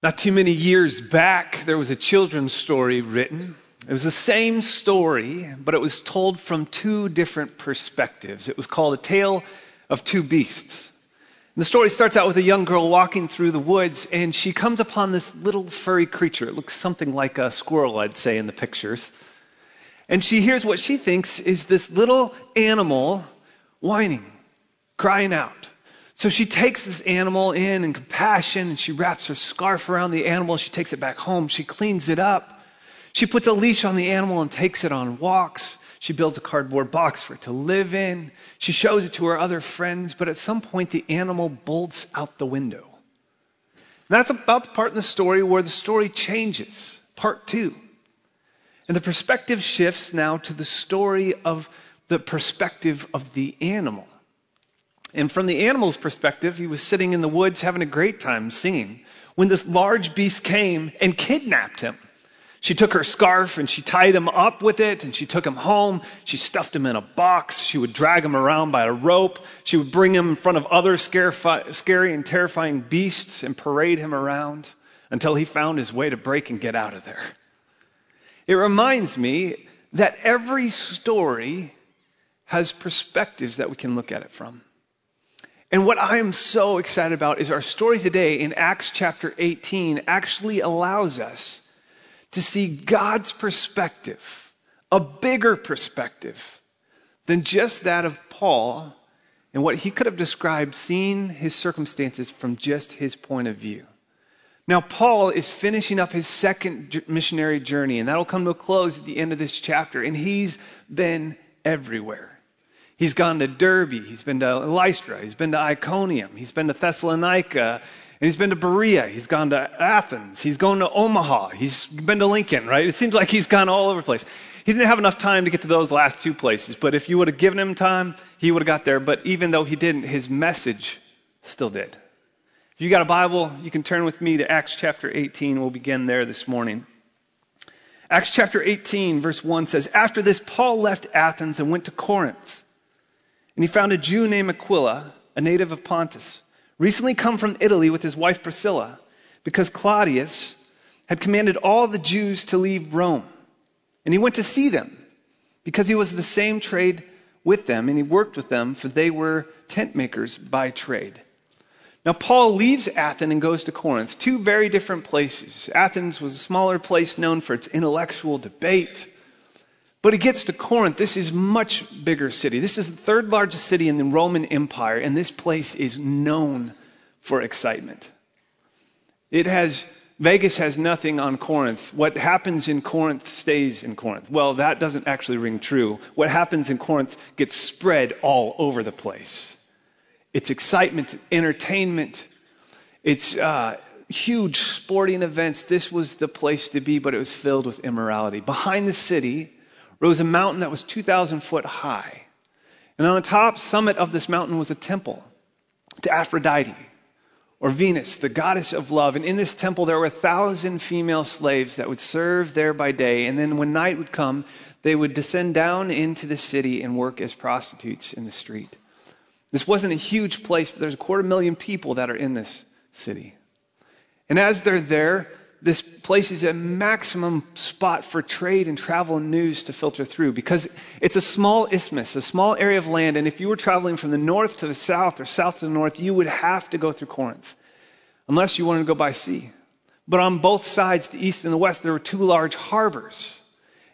Not too many years back, there was a children's story written. It was the same story, but it was told from two different perspectives. It was called A Tale of Two Beasts. And the story starts out with a young girl walking through the woods, and she comes upon this little furry creature. It looks something like a squirrel, I'd say, in the pictures. And she hears what she thinks is this little animal whining, crying out. So she takes this animal in in compassion and she wraps her scarf around the animal. She takes it back home. She cleans it up. She puts a leash on the animal and takes it on walks. She builds a cardboard box for it to live in. She shows it to her other friends, but at some point the animal bolts out the window. And that's about the part in the story where the story changes. Part two. And the perspective shifts now to the story of the perspective of the animal. And from the animal's perspective, he was sitting in the woods having a great time singing when this large beast came and kidnapped him. She took her scarf and she tied him up with it and she took him home. She stuffed him in a box. She would drag him around by a rope. She would bring him in front of other scary and terrifying beasts and parade him around until he found his way to break and get out of there. It reminds me that every story has perspectives that we can look at it from. And what I am so excited about is our story today in Acts chapter 18 actually allows us to see God's perspective, a bigger perspective than just that of Paul and what he could have described seeing his circumstances from just his point of view. Now, Paul is finishing up his second missionary journey, and that'll come to a close at the end of this chapter, and he's been everywhere. He's gone to Derbe. He's been to Lystra. He's been to Iconium. He's been to Thessalonica. And he's been to Berea. He's gone to Athens. He's gone to Omaha. He's been to Lincoln, right? It seems like he's gone all over the place. He didn't have enough time to get to those last two places, but if you would have given him time, he would have got there. But even though he didn't, his message still did. If you got a Bible, you can turn with me to Acts chapter 18. We'll begin there this morning. Acts chapter 18, verse 1 says After this, Paul left Athens and went to Corinth. And he found a Jew named Aquila, a native of Pontus, recently come from Italy with his wife Priscilla, because Claudius had commanded all the Jews to leave Rome. And he went to see them, because he was the same trade with them, and he worked with them, for they were tent makers by trade. Now, Paul leaves Athens and goes to Corinth, two very different places. Athens was a smaller place known for its intellectual debate. But it gets to Corinth. This is much bigger city. This is the third largest city in the Roman Empire, and this place is known for excitement. It has Vegas has nothing on Corinth. What happens in Corinth stays in Corinth. Well, that doesn't actually ring true. What happens in Corinth gets spread all over the place. It's excitement, entertainment, it's uh, huge sporting events. This was the place to be, but it was filled with immorality. Behind the city, rose a mountain that was 2,000 foot high. And on the top summit of this mountain was a temple to Aphrodite, or Venus, the goddess of love. And in this temple, there were a thousand female slaves that would serve there by day. And then when night would come, they would descend down into the city and work as prostitutes in the street. This wasn't a huge place, but there's a quarter million people that are in this city. And as they're there, this place is a maximum spot for trade and travel and news to filter through because it's a small isthmus, a small area of land. And if you were traveling from the north to the south or south to the north, you would have to go through Corinth unless you wanted to go by sea. But on both sides, the east and the west, there were two large harbors.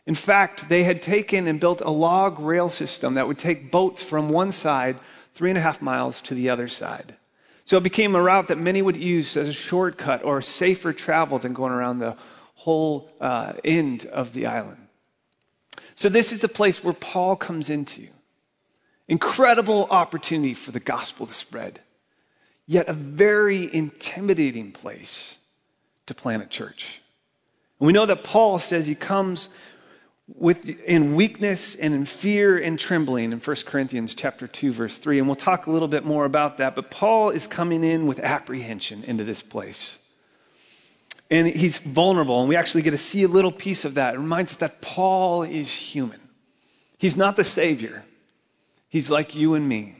In fact, they had taken and built a log rail system that would take boats from one side three and a half miles to the other side. So it became a route that many would use as a shortcut or safer travel than going around the whole uh, end of the island. So this is the place where Paul comes into. Incredible opportunity for the gospel to spread, yet a very intimidating place to plant a church. And we know that Paul says he comes with, in weakness and in fear and trembling in 1 Corinthians chapter 2 verse 3 and we'll talk a little bit more about that but Paul is coming in with apprehension into this place. And he's vulnerable and we actually get to see a little piece of that. It reminds us that Paul is human. He's not the savior. He's like you and me.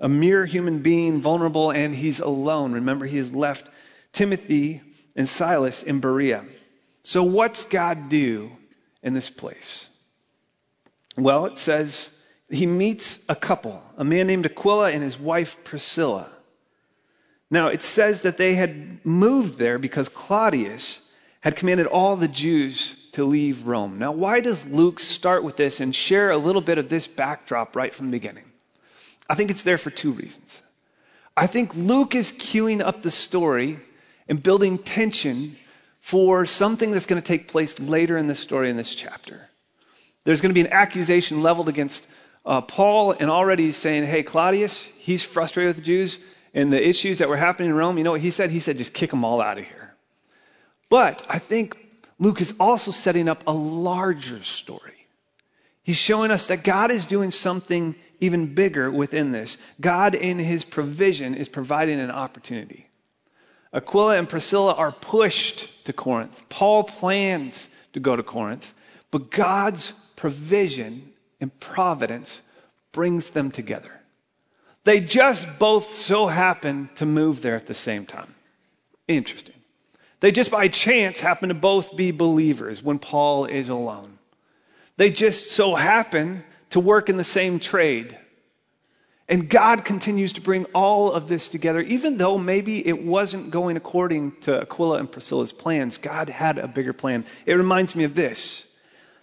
A mere human being, vulnerable and he's alone. Remember he has left Timothy and Silas in Berea. So, what's God do in this place? Well, it says he meets a couple, a man named Aquila and his wife Priscilla. Now, it says that they had moved there because Claudius had commanded all the Jews to leave Rome. Now, why does Luke start with this and share a little bit of this backdrop right from the beginning? I think it's there for two reasons. I think Luke is queuing up the story and building tension for something that's going to take place later in the story in this chapter. There's going to be an accusation leveled against uh, Paul, and already he's saying, Hey, Claudius, he's frustrated with the Jews and the issues that were happening in Rome. You know what he said? He said, Just kick them all out of here. But I think Luke is also setting up a larger story. He's showing us that God is doing something even bigger within this. God, in his provision, is providing an opportunity. Aquila and Priscilla are pushed to Corinth. Paul plans to go to Corinth, but God's provision and providence brings them together. They just both so happen to move there at the same time. Interesting. They just by chance happen to both be believers when Paul is alone. They just so happen to work in the same trade. And God continues to bring all of this together, even though maybe it wasn't going according to Aquila and Priscilla's plans. God had a bigger plan. It reminds me of this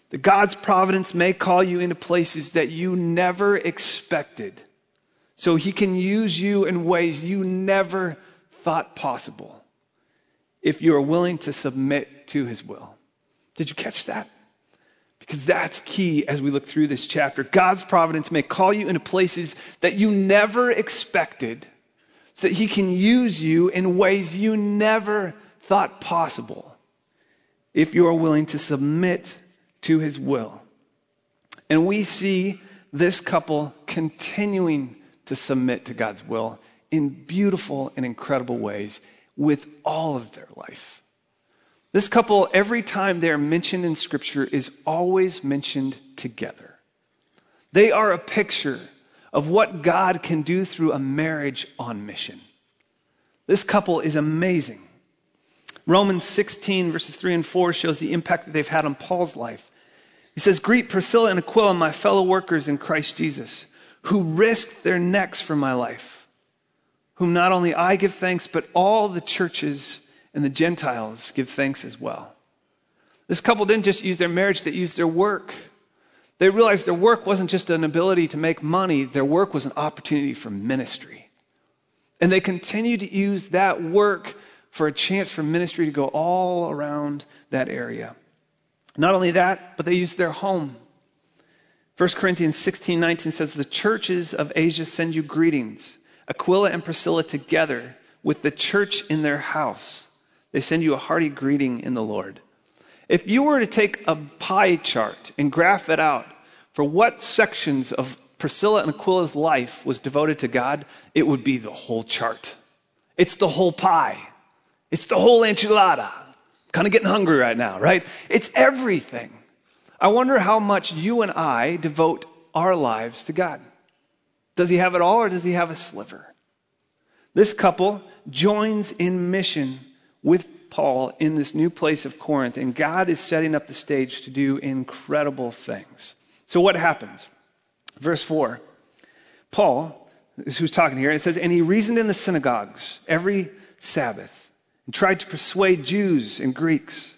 that God's providence may call you into places that you never expected, so He can use you in ways you never thought possible if you are willing to submit to His will. Did you catch that? Because that's key as we look through this chapter. God's providence may call you into places that you never expected so that He can use you in ways you never thought possible if you are willing to submit to His will. And we see this couple continuing to submit to God's will in beautiful and incredible ways with all of their life. This couple, every time they're mentioned in Scripture, is always mentioned together. They are a picture of what God can do through a marriage on mission. This couple is amazing. Romans 16, verses 3 and 4 shows the impact that they've had on Paul's life. He says, Greet Priscilla and Aquila, my fellow workers in Christ Jesus, who risked their necks for my life, whom not only I give thanks, but all the churches and the Gentiles give thanks as well. This couple didn't just use their marriage, they used their work. They realized their work wasn't just an ability to make money, their work was an opportunity for ministry. And they continued to use that work for a chance for ministry to go all around that area. Not only that, but they used their home. 1 Corinthians 16 19 says, The churches of Asia send you greetings. Aquila and Priscilla together with the church in their house. They send you a hearty greeting in the Lord. If you were to take a pie chart and graph it out for what sections of Priscilla and Aquila's life was devoted to God, it would be the whole chart. It's the whole pie. It's the whole enchilada. Kind of getting hungry right now, right? It's everything. I wonder how much you and I devote our lives to God. Does he have it all or does he have a sliver? This couple joins in mission with Paul in this new place of Corinth, and God is setting up the stage to do incredible things. So, what happens? Verse 4 Paul is who's talking here. It says, And he reasoned in the synagogues every Sabbath and tried to persuade Jews and Greeks.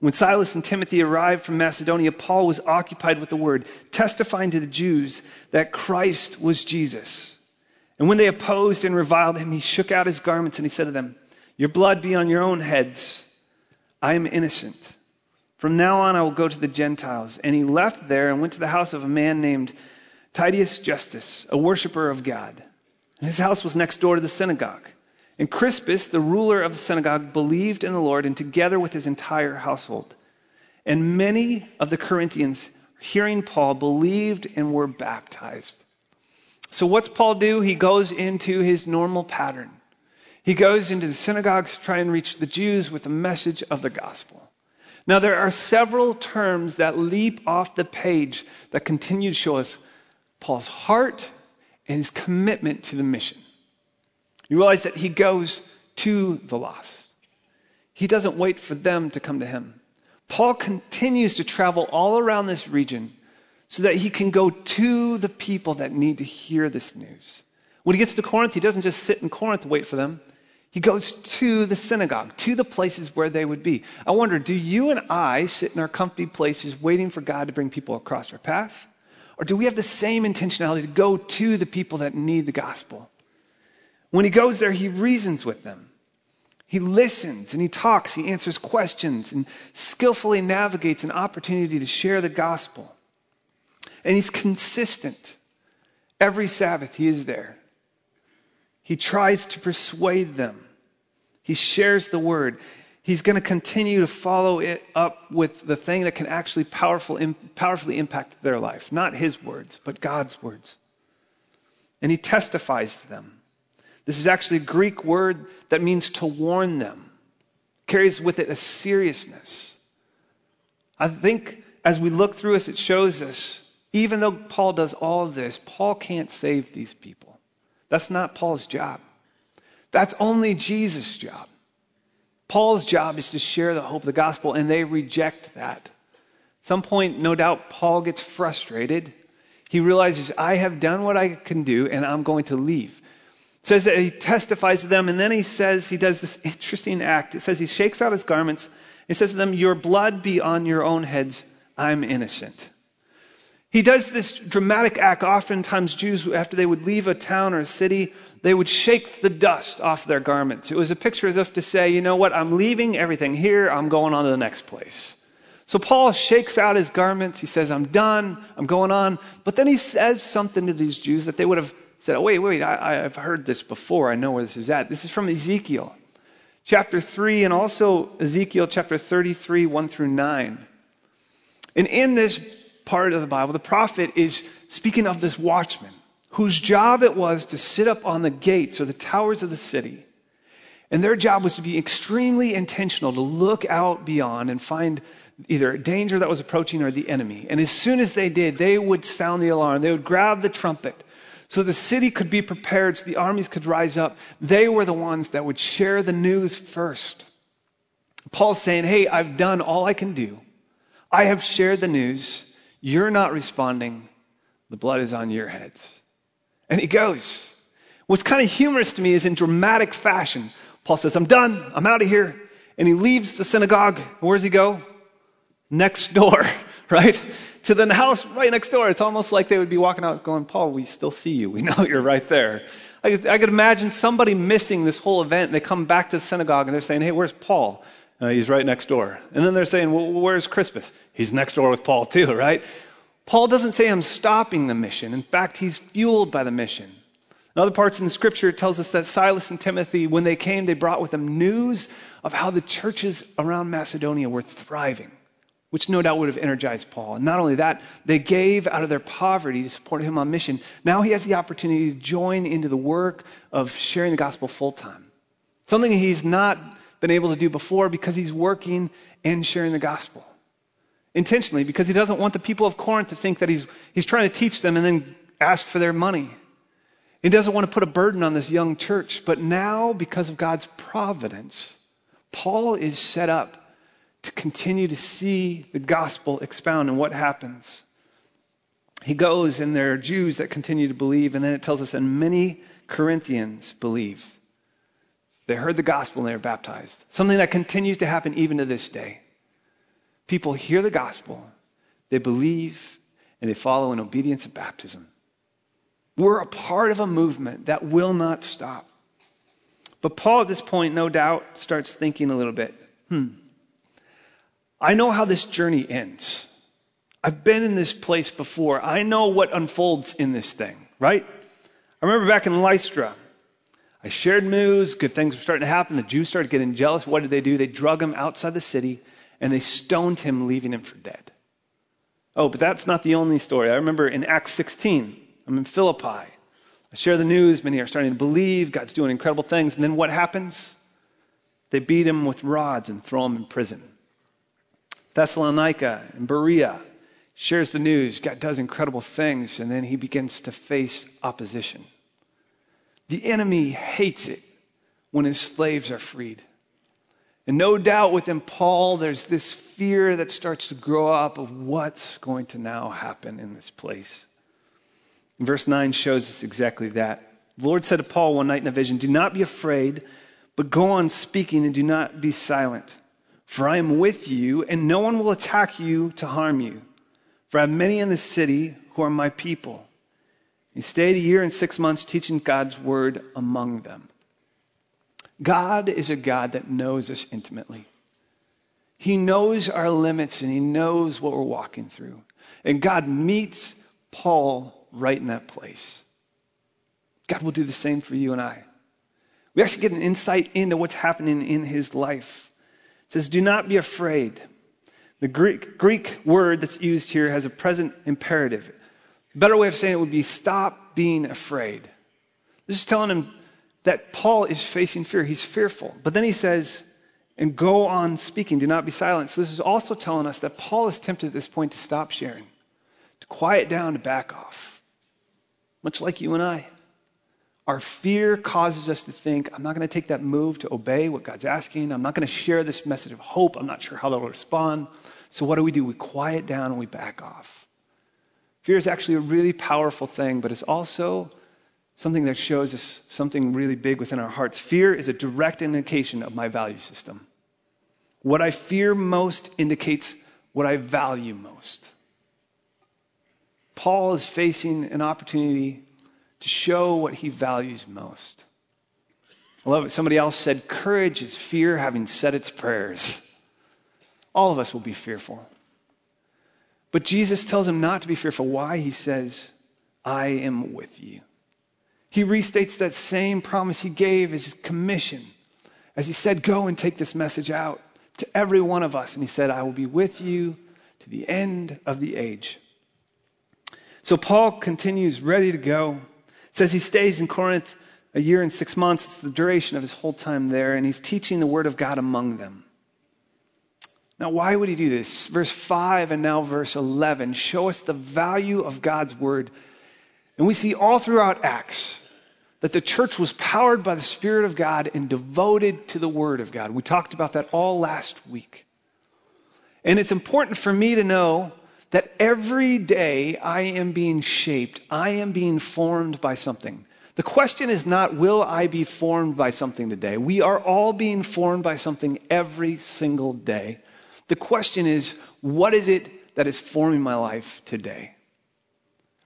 When Silas and Timothy arrived from Macedonia, Paul was occupied with the word, testifying to the Jews that Christ was Jesus. And when they opposed and reviled him, he shook out his garments and he said to them, your blood be on your own heads. I am innocent. From now on, I will go to the Gentiles. And he left there and went to the house of a man named Titius Justus, a worshiper of God. And his house was next door to the synagogue. And Crispus, the ruler of the synagogue, believed in the Lord and together with his entire household. And many of the Corinthians, hearing Paul, believed and were baptized. So, what's Paul do? He goes into his normal pattern. He goes into the synagogues to try and reach the Jews with the message of the gospel. Now, there are several terms that leap off the page that continue to show us Paul's heart and his commitment to the mission. You realize that he goes to the lost. he doesn't wait for them to come to him. Paul continues to travel all around this region so that he can go to the people that need to hear this news. When he gets to Corinth, he doesn't just sit in Corinth and wait for them. He goes to the synagogue, to the places where they would be. I wonder, do you and I sit in our comfy places waiting for God to bring people across our path? Or do we have the same intentionality to go to the people that need the gospel? When he goes there, he reasons with them. He listens and he talks, he answers questions and skillfully navigates an opportunity to share the gospel. And he's consistent. Every Sabbath, he is there. He tries to persuade them. He shares the word. He's going to continue to follow it up with the thing that can actually powerful, powerfully impact their life. Not his words, but God's words. And he testifies to them. This is actually a Greek word that means to warn them, carries with it a seriousness. I think as we look through this, it shows us, even though Paul does all this, Paul can't save these people. That's not Paul's job. That's only Jesus' job. Paul's job is to share the hope of the gospel, and they reject that. At some point, no doubt, Paul gets frustrated. He realizes, I have done what I can do, and I'm going to leave. Says that he testifies to them, and then he says he does this interesting act. It says he shakes out his garments. He says to them, Your blood be on your own heads. I'm innocent. He does this dramatic act. Oftentimes, Jews, after they would leave a town or a city, they would shake the dust off their garments. It was a picture as if to say, you know what, I'm leaving everything here, I'm going on to the next place. So Paul shakes out his garments. He says, I'm done, I'm going on. But then he says something to these Jews that they would have said, oh, wait, wait, I, have heard this before. I know where this is at. This is from Ezekiel chapter 3 and also Ezekiel chapter 33, 1 through 9. And in this part of the Bible, the prophet is speaking of this watchman whose job it was to sit up on the gates or the towers of the city. And their job was to be extremely intentional to look out beyond and find either danger that was approaching or the enemy. And as soon as they did, they would sound the alarm. They would grab the trumpet so the city could be prepared, so the armies could rise up. They were the ones that would share the news first. Paul's saying, Hey, I've done all I can do. I have shared the news. You're not responding. The blood is on your heads. And he goes. What's kind of humorous to me is in dramatic fashion, Paul says, I'm done. I'm out of here. And he leaves the synagogue. Where does he go? Next door, right? To the house right next door. It's almost like they would be walking out going, Paul, we still see you. We know you're right there. I could, imagine somebody missing this whole event. They come back to the synagogue and they're saying, hey, where's Paul? Uh, he's right next door. And then they're saying, well, where's Crispus? He's next door with Paul, too, right? Paul doesn't say, I'm stopping the mission. In fact, he's fueled by the mission. In other parts in the scripture, it tells us that Silas and Timothy, when they came, they brought with them news of how the churches around Macedonia were thriving, which no doubt would have energized Paul. And not only that, they gave out of their poverty to support him on mission. Now he has the opportunity to join into the work of sharing the gospel full time. Something he's not been able to do before because he's working and sharing the gospel. Intentionally, because he doesn't want the people of Corinth to think that he's, he's trying to teach them and then ask for their money. He doesn't want to put a burden on this young church. But now, because of God's providence, Paul is set up to continue to see the gospel expound and what happens. He goes, and there are Jews that continue to believe, and then it tells us, and many Corinthians believed. They heard the gospel and they were baptized. Something that continues to happen even to this day. People hear the gospel, they believe, and they follow in obedience of baptism. We're a part of a movement that will not stop. But Paul, at this point, no doubt, starts thinking a little bit hmm, I know how this journey ends. I've been in this place before. I know what unfolds in this thing, right? I remember back in Lystra, I shared news, good things were starting to happen. The Jews started getting jealous. What did they do? They drug him outside the city and they stoned him, leaving him for dead. Oh, but that's not the only story. I remember in Acts 16, I'm in Philippi. I share the news. Many are starting to believe. God's doing incredible things. And then what happens? They beat him with rods and throw him in prison. Thessalonica and Berea shares the news. God does incredible things. And then he begins to face opposition. The enemy hates it when his slaves are freed. And no doubt within Paul, there's this fear that starts to grow up of what's going to now happen in this place. And verse 9 shows us exactly that. The Lord said to Paul one night in a vision, Do not be afraid, but go on speaking and do not be silent. For I am with you, and no one will attack you to harm you. For I have many in the city who are my people. He stayed a year and six months teaching God's word among them. God is a God that knows us intimately. He knows our limits and He knows what we're walking through. And God meets Paul right in that place. God will do the same for you and I. We actually get an insight into what's happening in his life. It says, Do not be afraid. The Greek, Greek word that's used here has a present imperative. A better way of saying it would be stop being afraid. This is telling him that Paul is facing fear. He's fearful. But then he says, and go on speaking. Do not be silent. So this is also telling us that Paul is tempted at this point to stop sharing, to quiet down, to back off. Much like you and I. Our fear causes us to think, I'm not going to take that move to obey what God's asking. I'm not going to share this message of hope. I'm not sure how they'll respond. So, what do we do? We quiet down and we back off. Fear is actually a really powerful thing, but it's also something that shows us something really big within our hearts. Fear is a direct indication of my value system. What I fear most indicates what I value most. Paul is facing an opportunity to show what he values most. I love it. Somebody else said, Courage is fear having said its prayers. All of us will be fearful. But Jesus tells him not to be fearful. Why? He says, I am with you. He restates that same promise he gave as his commission, as he said, Go and take this message out to every one of us. And he said, I will be with you to the end of the age. So Paul continues ready to go says he stays in Corinth a year and six months. It's the duration of his whole time there, and he's teaching the word of God among them. Now, why would he do this? Verse 5 and now verse 11 show us the value of God's word. And we see all throughout Acts that the church was powered by the Spirit of God and devoted to the word of God. We talked about that all last week. And it's important for me to know that every day I am being shaped, I am being formed by something. The question is not, will I be formed by something today? We are all being formed by something every single day. The question is, what is it that is forming my life today?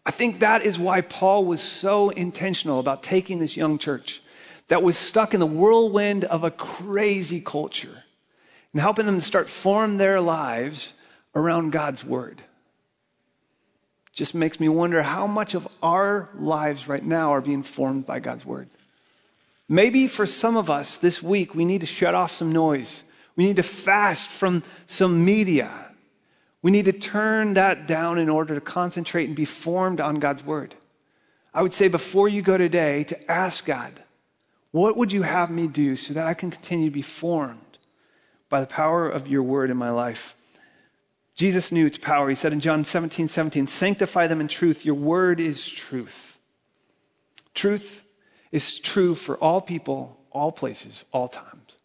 I think that is why Paul was so intentional about taking this young church that was stuck in the whirlwind of a crazy culture and helping them to start form their lives around God's word just makes me wonder how much of our lives right now are being formed by God's word. Maybe for some of us this week, we need to shut off some noise. We need to fast from some media. We need to turn that down in order to concentrate and be formed on God's word. I would say before you go today to ask God, what would you have me do so that I can continue to be formed by the power of your word in my life? Jesus knew its power. He said in John 17, 17, sanctify them in truth. Your word is truth. Truth is true for all people, all places, all times.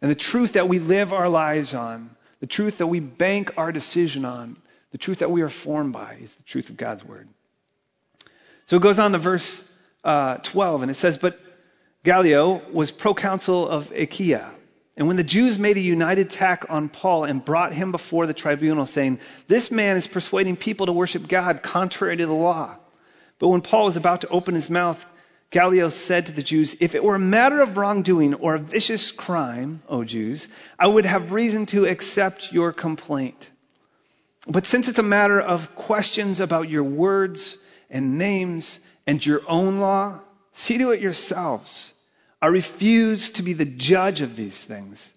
And the truth that we live our lives on, the truth that we bank our decision on, the truth that we are formed by is the truth of God's word. So it goes on to verse uh, 12, and it says, But Gallio was proconsul of Achaia and when the Jews made a united attack on Paul and brought him before the tribunal, saying, This man is persuading people to worship God contrary to the law. But when Paul was about to open his mouth, Gallio said to the Jews, If it were a matter of wrongdoing or a vicious crime, O Jews, I would have reason to accept your complaint. But since it's a matter of questions about your words and names and your own law, see to it yourselves. I refuse to be the judge of these things.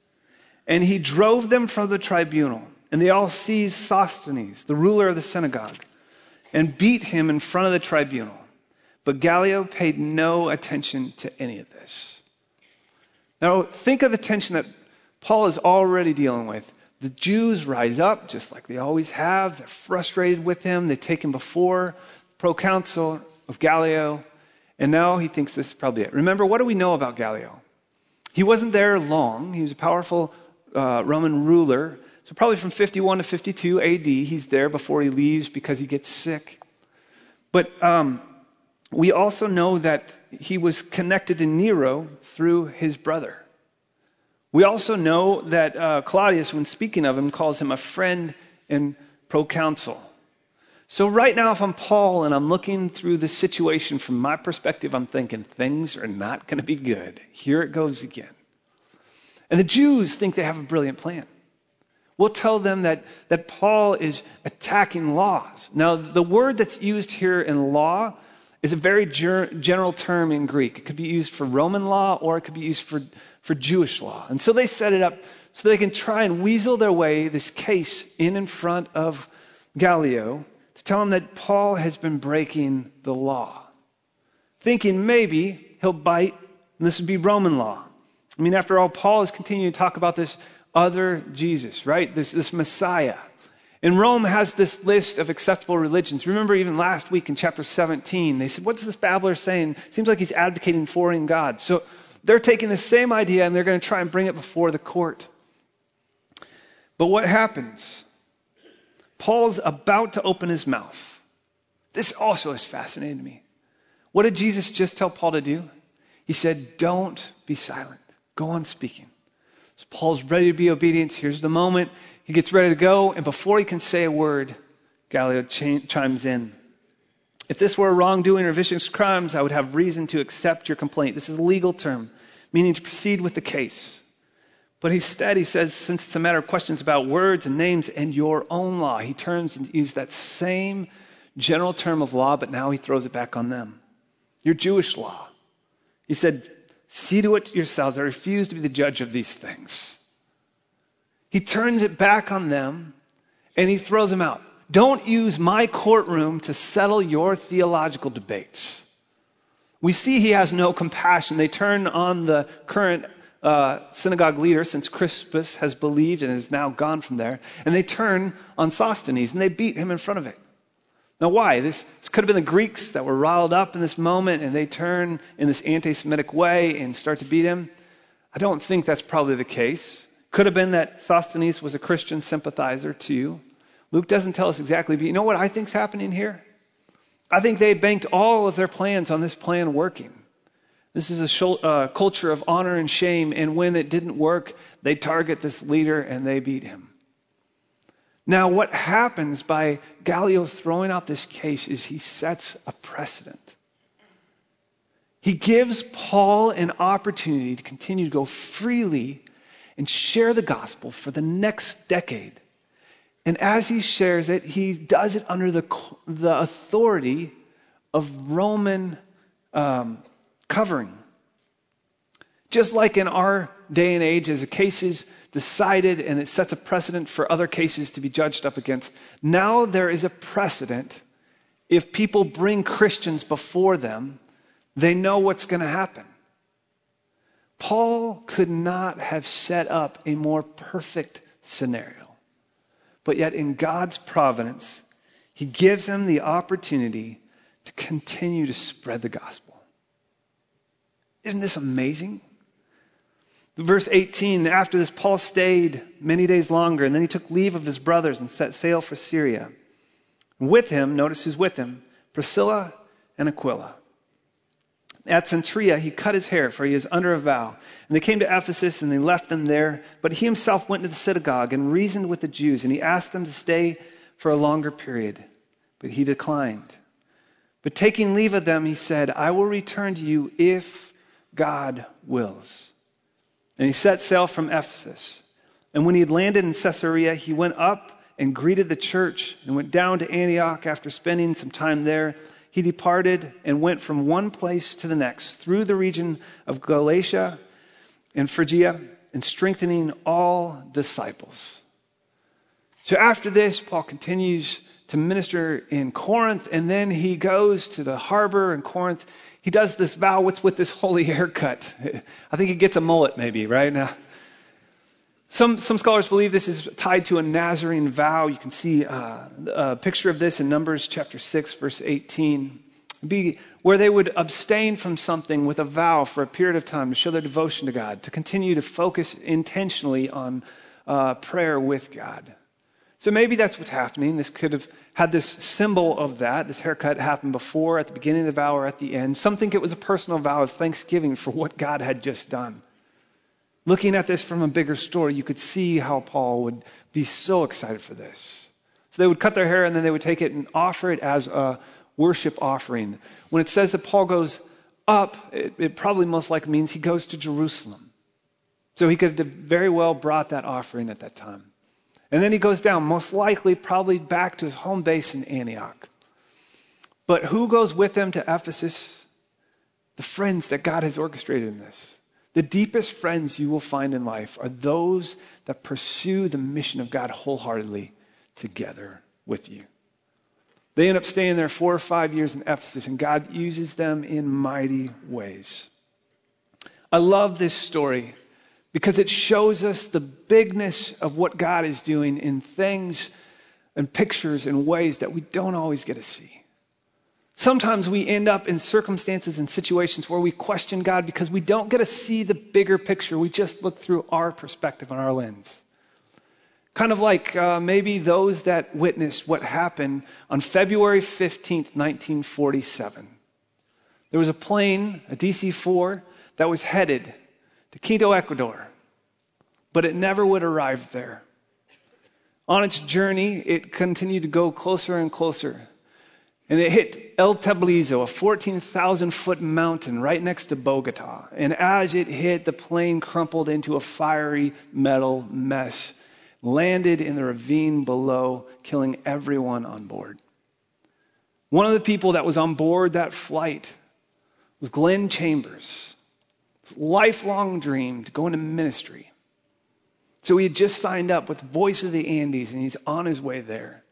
And he drove them from the tribunal. And they all seized Sosthenes, the ruler of the synagogue, and beat him in front of the tribunal. But Gallio paid no attention to any of this. Now, think of the tension that Paul is already dealing with. The Jews rise up, just like they always have. They're frustrated with him. They take him before the proconsul of Gallio. And now he thinks this is probably it. Remember, what do we know about Gallio? He wasn't there long. He was a powerful uh, Roman ruler. So, probably from 51 to 52 AD, he's there before he leaves because he gets sick. But um, we also know that he was connected to Nero through his brother. We also know that uh, Claudius, when speaking of him, calls him a friend and proconsul. So, right now, if I'm Paul and I'm looking through the situation from my perspective, I'm thinking things are not going to be good. Here it goes again. And the Jews think they have a brilliant plan. We'll tell them that, that Paul is attacking laws. Now, the word that's used here in law is a very ger- general term in Greek. It could be used for Roman law or it could be used for, for Jewish law. And so they set it up so they can try and weasel their way this case in in front of Gallio to tell him that Paul has been breaking the law, thinking maybe he'll bite and this would be Roman law. I mean, after all, Paul is continuing to talk about this other Jesus, right? This, this Messiah. And Rome has this list of acceptable religions. Remember, even last week in chapter 17, they said, What's this babbler saying? Seems like he's advocating foreign gods. So they're taking the same idea and they're going to try and bring it before the court. But what happens? Paul's about to open his mouth. This also is fascinating to me. What did Jesus just tell Paul to do? He said, Don't be silent. Go on speaking. So Paul's ready to be obedient. Here's the moment. He gets ready to go, and before he can say a word, Gallio ch- chimes in. If this were a wrongdoing or vicious crimes, I would have reason to accept your complaint. This is a legal term, meaning to proceed with the case. But instead, he says, since it's a matter of questions about words and names and your own law, he turns and uses that same general term of law, but now he throws it back on them. Your Jewish law. He said, See to it yourselves. I refuse to be the judge of these things. He turns it back on them and he throws them out. Don't use my courtroom to settle your theological debates. We see he has no compassion. They turn on the current uh, synagogue leader since Crispus has believed and is now gone from there. And they turn on Sosthenes and they beat him in front of it. Now, why? This, this could have been the Greeks that were riled up in this moment and they turn in this anti Semitic way and start to beat him. I don't think that's probably the case. Could have been that Sosthenes was a Christian sympathizer too. Luke doesn't tell us exactly, but you know what I think's happening here? I think they banked all of their plans on this plan working. This is a uh, culture of honor and shame, and when it didn't work, they target this leader and they beat him. Now, what happens by Gallio throwing out this case is he sets a precedent. He gives Paul an opportunity to continue to go freely and share the gospel for the next decade. And as he shares it, he does it under the, the authority of Roman um, covering. Just like in our day and age, as a case is decided and it sets a precedent for other cases to be judged up against, now there is a precedent. If people bring Christians before them, they know what's going to happen. Paul could not have set up a more perfect scenario. But yet, in God's providence, he gives them the opportunity to continue to spread the gospel. Isn't this amazing? Verse 18 After this, Paul stayed many days longer, and then he took leave of his brothers and set sail for Syria. With him, notice who's with him Priscilla and Aquila. At Cenchrea, he cut his hair, for he was under a vow. And they came to Ephesus, and they left them there. But he himself went to the synagogue and reasoned with the Jews, and he asked them to stay for a longer period. But he declined. But taking leave of them, he said, I will return to you if God wills. And he set sail from Ephesus. And when he had landed in Caesarea, he went up and greeted the church and went down to Antioch after spending some time there. He departed and went from one place to the next through the region of Galatia and Phrygia and strengthening all disciples. So after this, Paul continues to minister in Corinth, and then he goes to the harbor in Corinth he does this vow. What's with this holy haircut? I think he gets a mullet, maybe, right? Now, some, some scholars believe this is tied to a Nazarene vow. You can see uh, a picture of this in Numbers chapter 6, verse 18. be where they would abstain from something with a vow for a period of time to show their devotion to God, to continue to focus intentionally on uh, prayer with God. So maybe that's what's happening. This could have had this symbol of that. This haircut happened before, at the beginning of the vow, or at the end. Some think it was a personal vow of thanksgiving for what God had just done. Looking at this from a bigger story, you could see how Paul would be so excited for this. So they would cut their hair and then they would take it and offer it as a worship offering. When it says that Paul goes up, it, it probably most likely means he goes to Jerusalem. So he could have very well brought that offering at that time. And then he goes down, most likely, probably back to his home base in Antioch. But who goes with them to Ephesus? The friends that God has orchestrated in this. The deepest friends you will find in life are those that pursue the mission of God wholeheartedly together with you. They end up staying there four or five years in Ephesus, and God uses them in mighty ways. I love this story because it shows us the bigness of what God is doing in things and pictures and ways that we don't always get to see. Sometimes we end up in circumstances and situations where we question God because we don't get to see the bigger picture. We just look through our perspective and our lens. Kind of like uh, maybe those that witnessed what happened on February 15th, 1947. There was a plane, a DC 4, that was headed to Quito, Ecuador, but it never would arrive there. On its journey, it continued to go closer and closer and it hit El Tablazo, a 14,000 foot mountain right next to Bogota. And as it hit, the plane crumpled into a fiery metal mess, landed in the ravine below, killing everyone on board. One of the people that was on board that flight was Glenn Chambers. Lifelong dream to go into ministry. So he had just signed up with Voice of the Andes and he's on his way there.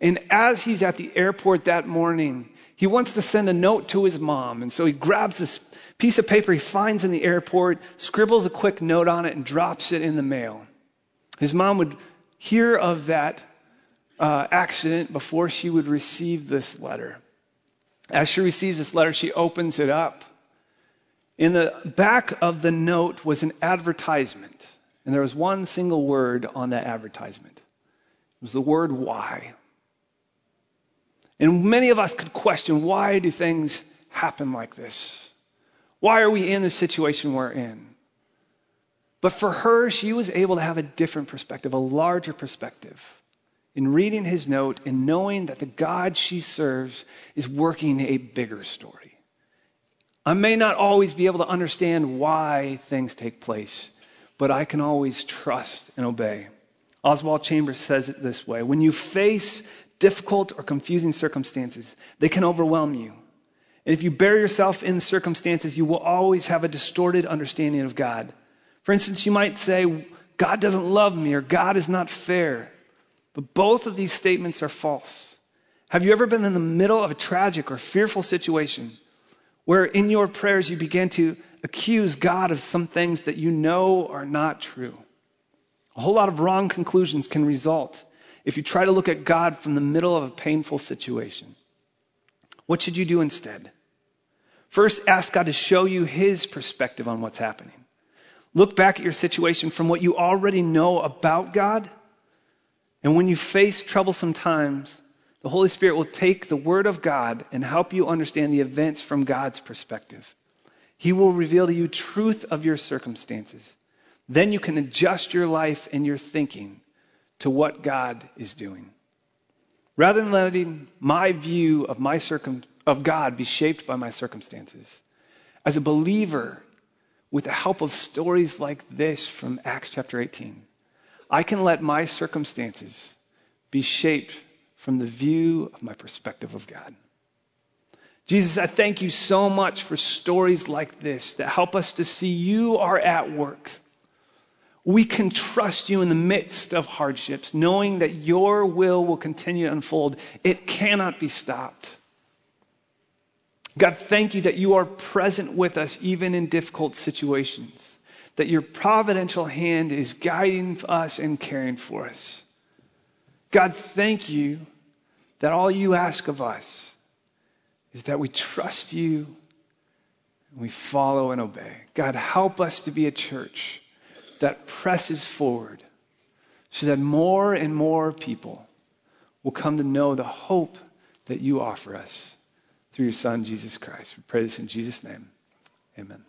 And as he's at the airport that morning, he wants to send a note to his mom. And so he grabs this piece of paper he finds in the airport, scribbles a quick note on it, and drops it in the mail. His mom would hear of that uh, accident before she would receive this letter. As she receives this letter, she opens it up. In the back of the note was an advertisement, and there was one single word on that advertisement. It was the word why. And many of us could question why do things happen like this? Why are we in the situation we're in? But for her, she was able to have a different perspective, a larger perspective, in reading his note and knowing that the God she serves is working a bigger story. I may not always be able to understand why things take place, but I can always trust and obey. Oswald Chambers says it this way When you face difficult or confusing circumstances, they can overwhelm you. And if you bury yourself in circumstances, you will always have a distorted understanding of God. For instance, you might say, God doesn't love me or God is not fair. But both of these statements are false. Have you ever been in the middle of a tragic or fearful situation where in your prayers you began to accuse God of some things that you know are not true? A whole lot of wrong conclusions can result if you try to look at God from the middle of a painful situation, what should you do instead? First, ask God to show you his perspective on what's happening. Look back at your situation from what you already know about God. And when you face troublesome times, the Holy Spirit will take the Word of God and help you understand the events from God's perspective. He will reveal to you truth of your circumstances. Then you can adjust your life and your thinking to what God is doing. Rather than letting my view of, my circum- of God be shaped by my circumstances, as a believer, with the help of stories like this from Acts chapter 18, I can let my circumstances be shaped from the view of my perspective of God. Jesus, I thank you so much for stories like this that help us to see you are at work we can trust you in the midst of hardships, knowing that your will will continue to unfold. It cannot be stopped. God, thank you that you are present with us even in difficult situations, that your providential hand is guiding us and caring for us. God, thank you that all you ask of us is that we trust you and we follow and obey. God, help us to be a church that presses forward so that more and more people will come to know the hope that you offer us through your Son, Jesus Christ. We pray this in Jesus' name. Amen.